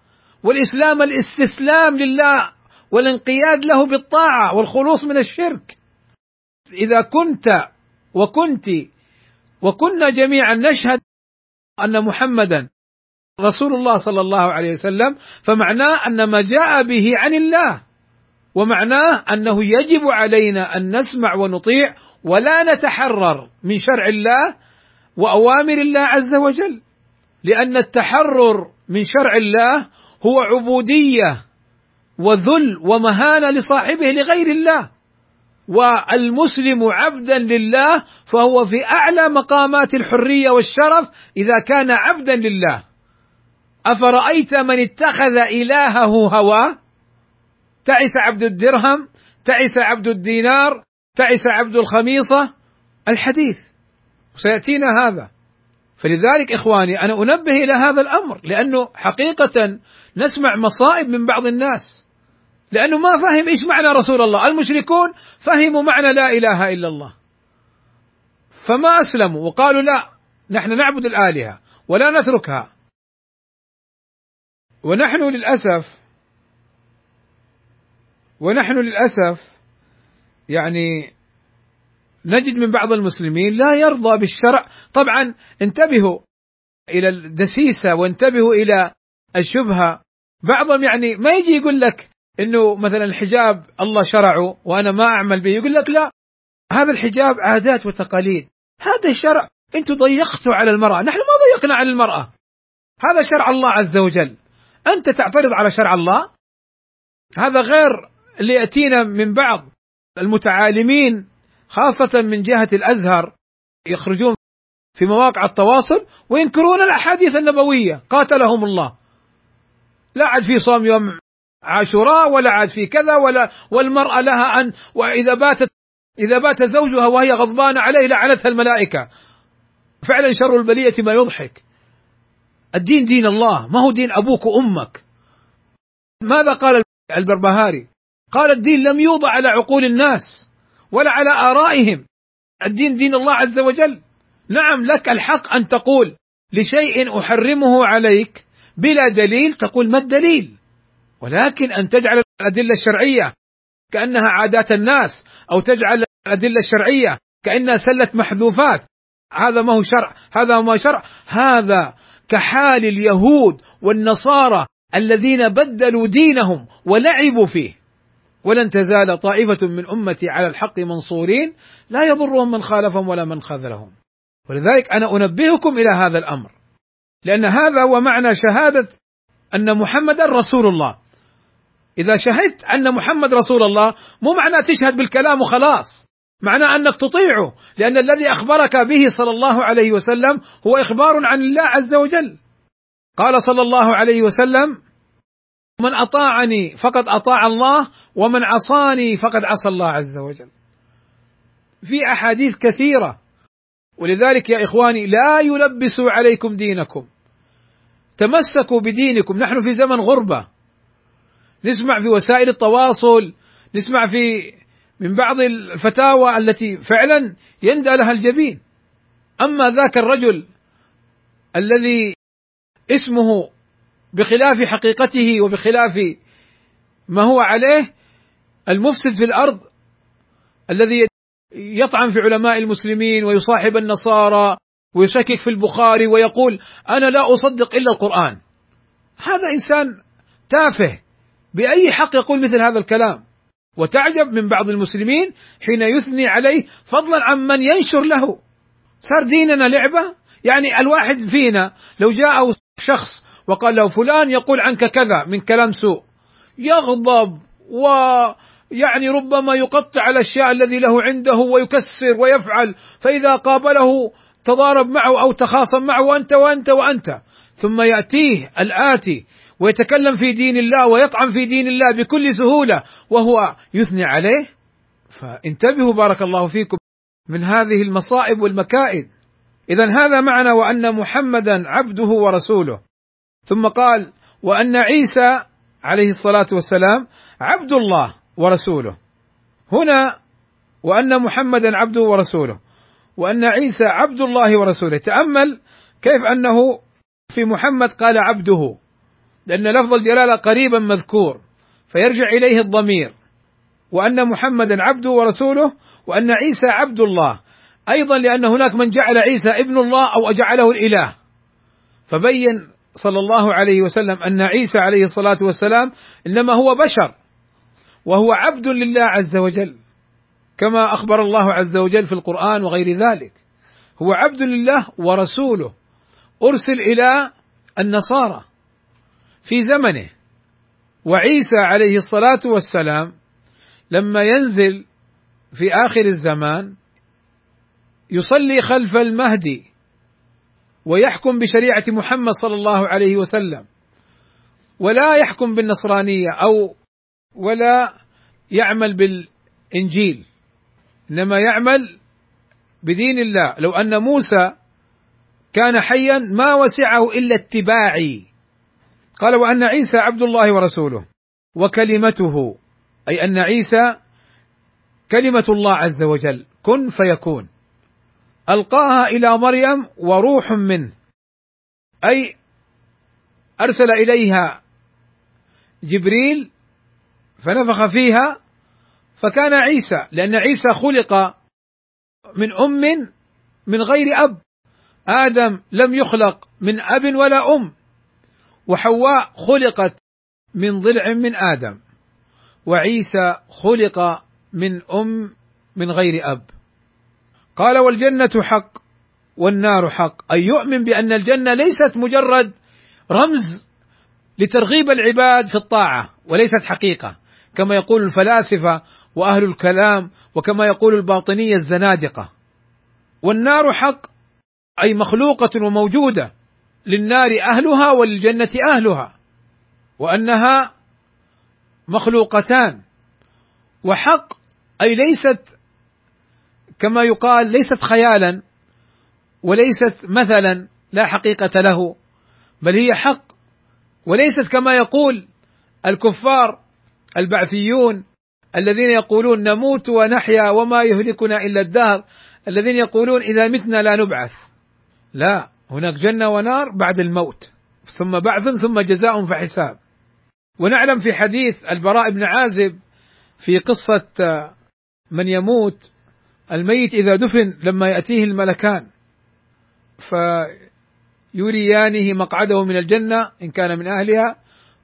والإسلام الاستسلام لله والانقياد له بالطاعة والخلوص من الشرك. إذا كنت وكنت وكنا جميعا نشهد أن محمدا رسول الله صلى الله عليه وسلم فمعناه أن ما جاء به عن الله ومعناه أنه يجب علينا أن نسمع ونطيع ولا نتحرر من شرع الله وأوامر الله عز وجل لأن التحرر من شرع الله هو عبودية وذل ومهانة لصاحبه لغير الله. والمسلم عبدا لله فهو في أعلى مقامات الحرية والشرف إذا كان عبدا لله. أفرأيت من اتخذ إلهه هواه تعس عبد الدرهم تعس عبد الدينار تعس عبد الخميصة؟ الحديث. سيأتينا هذا. فلذلك إخواني أنا أنبه إلى هذا الأمر لأنه حقيقة نسمع مصائب من بعض الناس. لأنه ما فهم إيش معنى رسول الله. المشركون فهموا معنى لا إله إلا الله. فما أسلموا وقالوا لا نحن نعبد الآلهة ولا نتركها. ونحن للأسف ونحن للأسف يعني نجد من بعض المسلمين لا يرضى بالشرع. طبعا انتبهوا إلى الدسيسة وانتبهوا إلى الشبهة. بعضهم يعني ما يجي يقول لك إنه مثلا الحجاب الله شرعه وأنا ما أعمل به يقول لك لا هذا الحجاب عادات وتقاليد. هذا الشرع أنتم ضيقتوا على المرأة. نحن ما ضيقنا على المرأة. هذا شرع الله عز وجل. أنت تعترض على شرع الله؟ هذا غير اللي ياتينا من بعض المتعالمين خاصة من جهة الأزهر يخرجون في مواقع التواصل وينكرون الأحاديث النبوية. قاتلهم الله. لا عاد في صوم يوم عاشوراء ولا عاد في كذا ولا والمرأة لها أن وإذا باتت إذا بات زوجها وهي غضبانة عليه لعنتها الملائكة. فعلا شر البلية ما يضحك. الدين دين الله ما هو دين أبوك وأمك. ماذا قال البربهاري؟ قال الدين لم يوضع على عقول الناس ولا على آرائهم. الدين دين الله عز وجل. نعم لك الحق أن تقول لشيء أحرمه عليك بلا دليل تقول ما الدليل؟ ولكن أن تجعل الأدلة الشرعية كأنها عادات الناس أو تجعل الأدلة الشرعية كأنها سلة محذوفات. هذا ما هو شرع هذا ما شرع. هذا كحال اليهود والنصارى الذين بدلوا دينهم ولعبوا فيه. ولن تزال طائفة من أمتي على الحق منصورين لا يضرهم من خالفهم ولا من خذلهم. ولذلك أنا أنبهكم إلى هذا الأمر. لأن هذا هو معنى شهادة أن محمدا رسول الله. إذا شهدت أن محمد رسول الله مو معنى تشهد بالكلام وخلاص. معنى أنك تطيعه لأن الذي أخبرك به صلى الله عليه وسلم هو إخبار عن الله عز وجل. قال صلى الله عليه وسلم من أطاعني فقد أطاع الله ومن عصاني فقد عصى الله عز وجل. في أحاديث كثيرة. ولذلك يا إخواني لا يلبسوا عليكم دينكم. تمسكوا بدينكم. نحن في زمن غربة. نسمع في وسائل التواصل نسمع في من بعض الفتاوى التي فعلا يندى لها الجبين. أما ذاك الرجل الذي اسمه بخلاف حقيقته وبخلاف ما هو عليه المفسد في الأرض الذي يطعن في علماء المسلمين ويصاحب النصارى ويشكك في البخاري ويقول أنا لا أصدق إلا القرآن. هذا إنسان تافه. بأي حق يقول مثل هذا الكلام. وتعجب من بعض المسلمين حين يثني عليه فضلا عن من ينشر له. صار ديننا لعبة؟ يعني الواحد فينا لو جاء شخص وقال له فلان يقول عنك كذا من كلام سوء يغضب ويعني ربما يقطع الأشياء الذي له عنده ويكسر ويفعل فإذا قابله تضارب معه أو تخاصم معه وأنت وأنت وأنت. ثم يأتيه الآتي ويتكلم في دين الله ويطعن في دين الله بكل سهولة وهو يثني عليه. فانتبهوا بارك الله فيكم من هذه المصائب والمكائد. اذا هذا معنى وأن محمدا عبده ورسوله. ثم قال وأن عيسى عليه الصلاة والسلام عبد الله ورسوله. هنا وأن محمدا عبده ورسوله. وأن عيسى عبد الله ورسوله. تأمل كيف أنه في محمد قال عبده. لأن لفظ الجلالة قريبا مذكور فيرجع إليه الضمير وأن محمدا عبده ورسوله وأن عيسى عبد الله أيضا لأن هناك من جعل عيسى ابن الله أو أجعله الإله. فبين صلى الله عليه وسلم أن عيسى عليه الصلاة والسلام إنما هو بشر وهو عبد لله عز وجل كما أخبر الله عز وجل في القرآن وغير ذلك. هو عبد لله ورسوله. أرسل إلى النصارى. في زمنه. وعيسى عليه الصلاة والسلام لما ينزل في آخر الزمان يصلي خلف المهدي ويحكم بشريعة محمد صلى الله عليه وسلم. ولا يحكم بالنصرانية أو ولا يعمل بالإنجيل. إنما يعمل بدين الله. لو أن موسى كان حيا ما وسعه إلا اتباعي. قال وأن عيسى عبد الله ورسوله وكلمته أي أن عيسى كلمة الله عز وجل كن فيكون. ألقاها إلى مريم وروح منه. أي أرسل إليها جبريل فنفخ فيها فكان عيسى لأن عيسى خلق من أم من غير أب. آدم لم يخلق من أب ولا أم. وحواء خلقت من ضلع من آدم وعيسى خلق من أم من غير أب. قال والجنة حق والنار حق. أي يؤمن بأن الجنة ليست مجرد رمز لترغيب العباد في الطاعة وليست حقيقة. كما يقول الفلاسفة وأهل الكلام وكما يقول الباطنية الزنادقة. والنار حق أي مخلوقة وموجودة. للنار أهلها وللجنة أهلها وأنها مخلوقتان وحق أي ليست كما يقال ليست خيالا وليست مثلا لا حقيقة له بل هي حق وليست كما يقول الكفار البعثيون الذين يقولون نموت ونحيا وما يهلكنا إلا الدهر الذين يقولون إذا متنا لا نبعث. لا. هناك جنة ونار بعد الموت ثم بعث ثم جزاء فحساب. ونعلم في حديث البراء بن عازب في قصة من يموت الميت إذا دفن لما يأتيه الملكان فيريانه مقعده من الجنة إن كان من أهلها.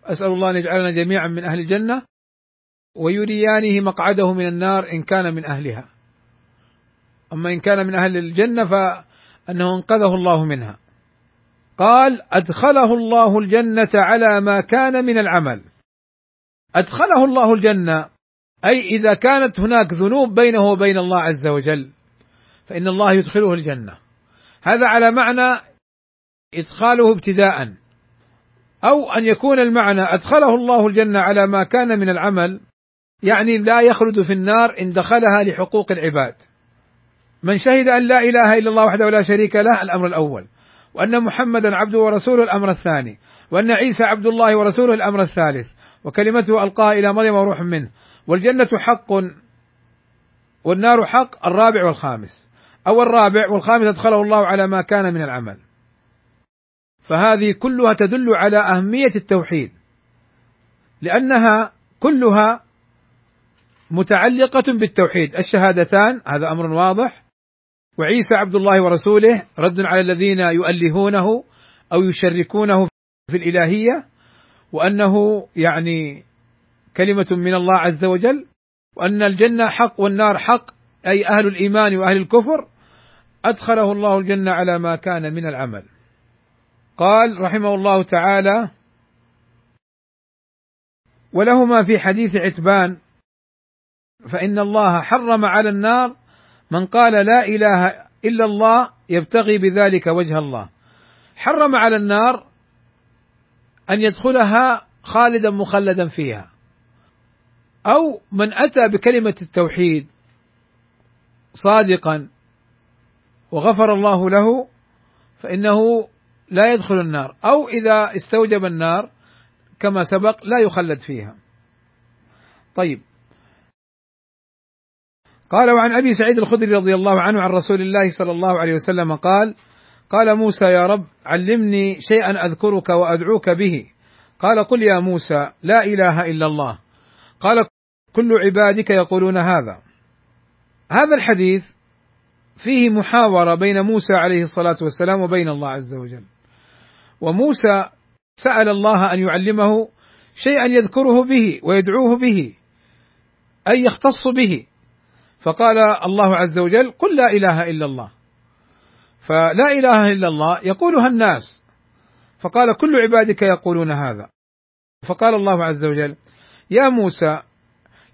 أسأل الله أن يجعلنا جميعا من أهل الجنة. ويريانه مقعده من النار إن كان من أهلها. أما إن كان من أهل الجنة فانه أنقذه الله منها. قال أدخله الله الجنة على ما كان من العمل. أدخله الله الجنة أي إذا كانت هناك ذنوب بينه وبين الله عز وجل فإن الله يدخله الجنة. هذا على معنى إدخاله ابتداء أو أن يكون المعنى أدخله الله الجنة على ما كان من العمل يعني لا يخلد في النار إن دخلها لحقوق العباد. من شهد أن لا إله إلا الله وحده لا شريك له الأمر الأول. وأن محمدا عبده ورسوله الأمر الثاني. وأن عيسى عبد الله ورسوله الأمر الثالث. وكلمته ألقاها إلى مريم وروح منه. والجنة حق والنار حق الرابع والخامس. أو الرابع والخامس أدخله الله على ما كان من العمل. فهذه كلها تدل على أهمية التوحيد. لأنها كلها متعلقة بالتوحيد. الشهادتان هذا أمر واضح. وعيسى عبد الله ورسوله رد على الذين يؤلهونه أو يشركونه في الإلهية وأنه يعني كلمة من الله عز وجل وأن الجنة حق والنار حق أي أهل الإيمان وأهل الكفر أدخله الله الجنة على ما كان من العمل. قال رحمه الله تعالى ولهما في حديث عتبان فإن الله حرم على النار من قال لا إله إلا الله يبتغي بذلك وجه الله. حرم على النار أن يدخلها خالدا مخلدا فيها. أو من أتى بكلمة التوحيد صادقا وغفر الله له فإنه لا يدخل النار. أو إذا استوجب النار كما سبق لا يخلد فيها. طيب. قال وعن أبي سعيد الخدري رضي الله عنه عن رسول الله صلى الله عليه وسلم قال: قال موسى يا رب علمني شيئا أذكرك وأدعوك به. قال قل يا موسى لا إله إلا الله. قال كل عبادك يقولون هذا. هذا الحديث فيه محاورة بين موسى عليه الصلاة والسلام وبين الله عز وجل. وموسى سأل الله أن يعلمه شيئا يذكره به ويدعوه به أي يختص به فقال الله عز وجل قل لا إله إلا الله. فلا إله إلا الله يقولها الناس. فقال كل عبادك يقولون هذا. فقال الله عز وجل يا موسى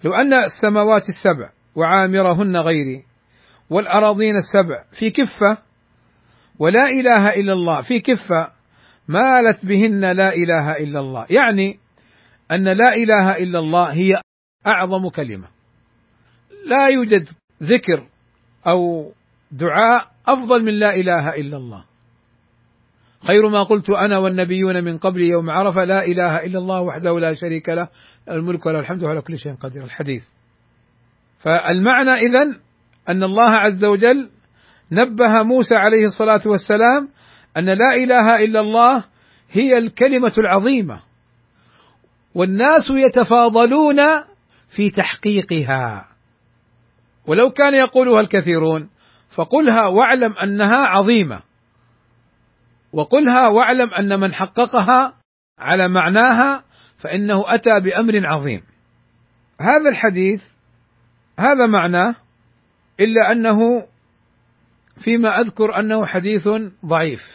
لو أن السماوات السبع وعامرهن غيري والأراضين السبع في كفة ولا إله إلا الله في كفة مالت بهن لا إله إلا الله. يعني أن لا إله إلا الله هي أعظم كلمة. لا يوجد ذكر أو دعاء أفضل من لا إله إلا الله. خير ما قلت أنا والنبيون من قبلي يوم عرفة لا إله إلا الله وحده لا شريك له الملك وله الحمد وعلى كل شيء قدير. الحديث. فالمعنى اذا أن الله عز وجل نبه موسى عليه الصلاة والسلام أن لا إله إلا الله هي الكلمة العظيمة والناس يتفاضلون في تحقيقها. ولو كان يقولها الكثيرون فقلها واعلم أنها عظيمة. وقلها واعلم أن من حققها على معناها فإنه أتى بأمر عظيم. هذا الحديث هذا معناه إلا أنه فيما أذكر أنه حديث ضعيف.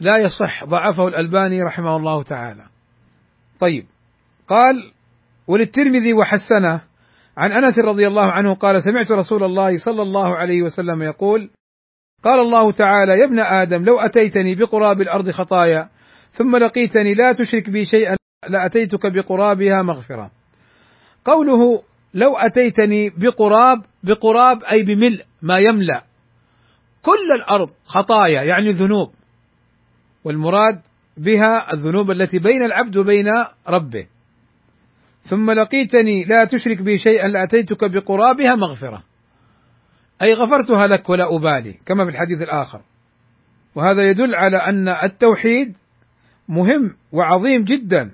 لا يصح ضعفه الألباني رحمه الله تعالى. طيب قال وللترمذي وحسنه عن أنس رضي الله عنه قال سمعت رسول الله صلى الله عليه وسلم يقول قال الله تعالى يا ابن آدم لو أتيتني بقراب الأرض خطايا ثم لقيتني لا تشرك بي شيئا لأتيتك بقرابها مغفرة. قوله لو أتيتني بقراب بقراب أي بملء ما يملأ كل الأرض خطايا يعني ذنوب والمراد بها الذنوب التي بين العبد وبين ربه. ثم لقيتني لا تشرك بي شيئا لأتيتك بقرابها مغفرة. أي غفرتها لك ولا أبالي كما في الحديث الآخر. وهذا يدل على أن التوحيد مهم وعظيم جدا.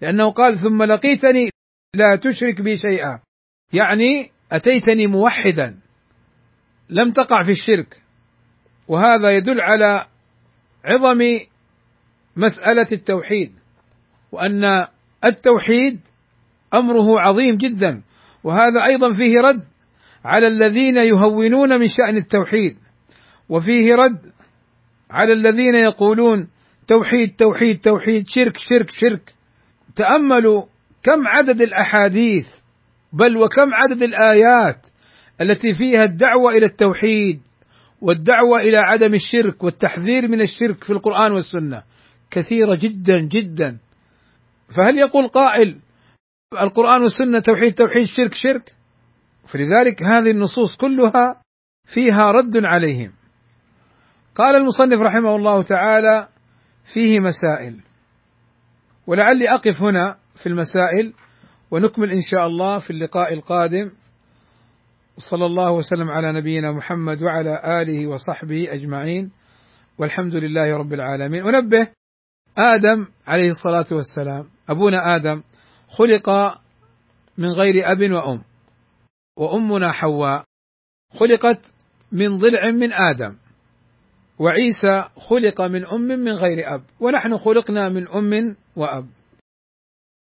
لأنه قال ثم لقيتني لا تشرك بي شيئا. يعني أتيتني موحدا لم تقع في الشرك. وهذا يدل على عظم مسألة التوحيد وأن التوحيد أمره عظيم جدا وهذا أيضا فيه رد على الذين يهونون من شأن التوحيد وفيه رد على الذين يقولون توحيد توحيد توحيد شرك شرك شرك. تأملوا كم عدد الأحاديث بل وكم عدد الآيات التي فيها الدعوة إلى التوحيد والدعوة إلى عدم الشرك والتحذير من الشرك في القرآن والسنة. كثيرة جدا جدا. فهل يقول قائل القرآن والسنة توحيد توحيد شرك شرك؟ فلذلك هذه النصوص كلها فيها رد عليهم. قال المصنف رحمه الله تعالى فيه مسائل. ولعلي أقف هنا في المسائل ونكمل إن شاء الله في اللقاء القادم. صلى الله وسلم على نبينا محمد وعلى آله وصحبه أجمعين. والحمد لله رب العالمين. أنبه آدم عليه الصلاة والسلام أبونا آدم خلق من غير أب وأم وأمنا حواء خلقت من ضلع من آدم وعيسى خلق من أم من غير أب ونحن خلقنا من أم وأب.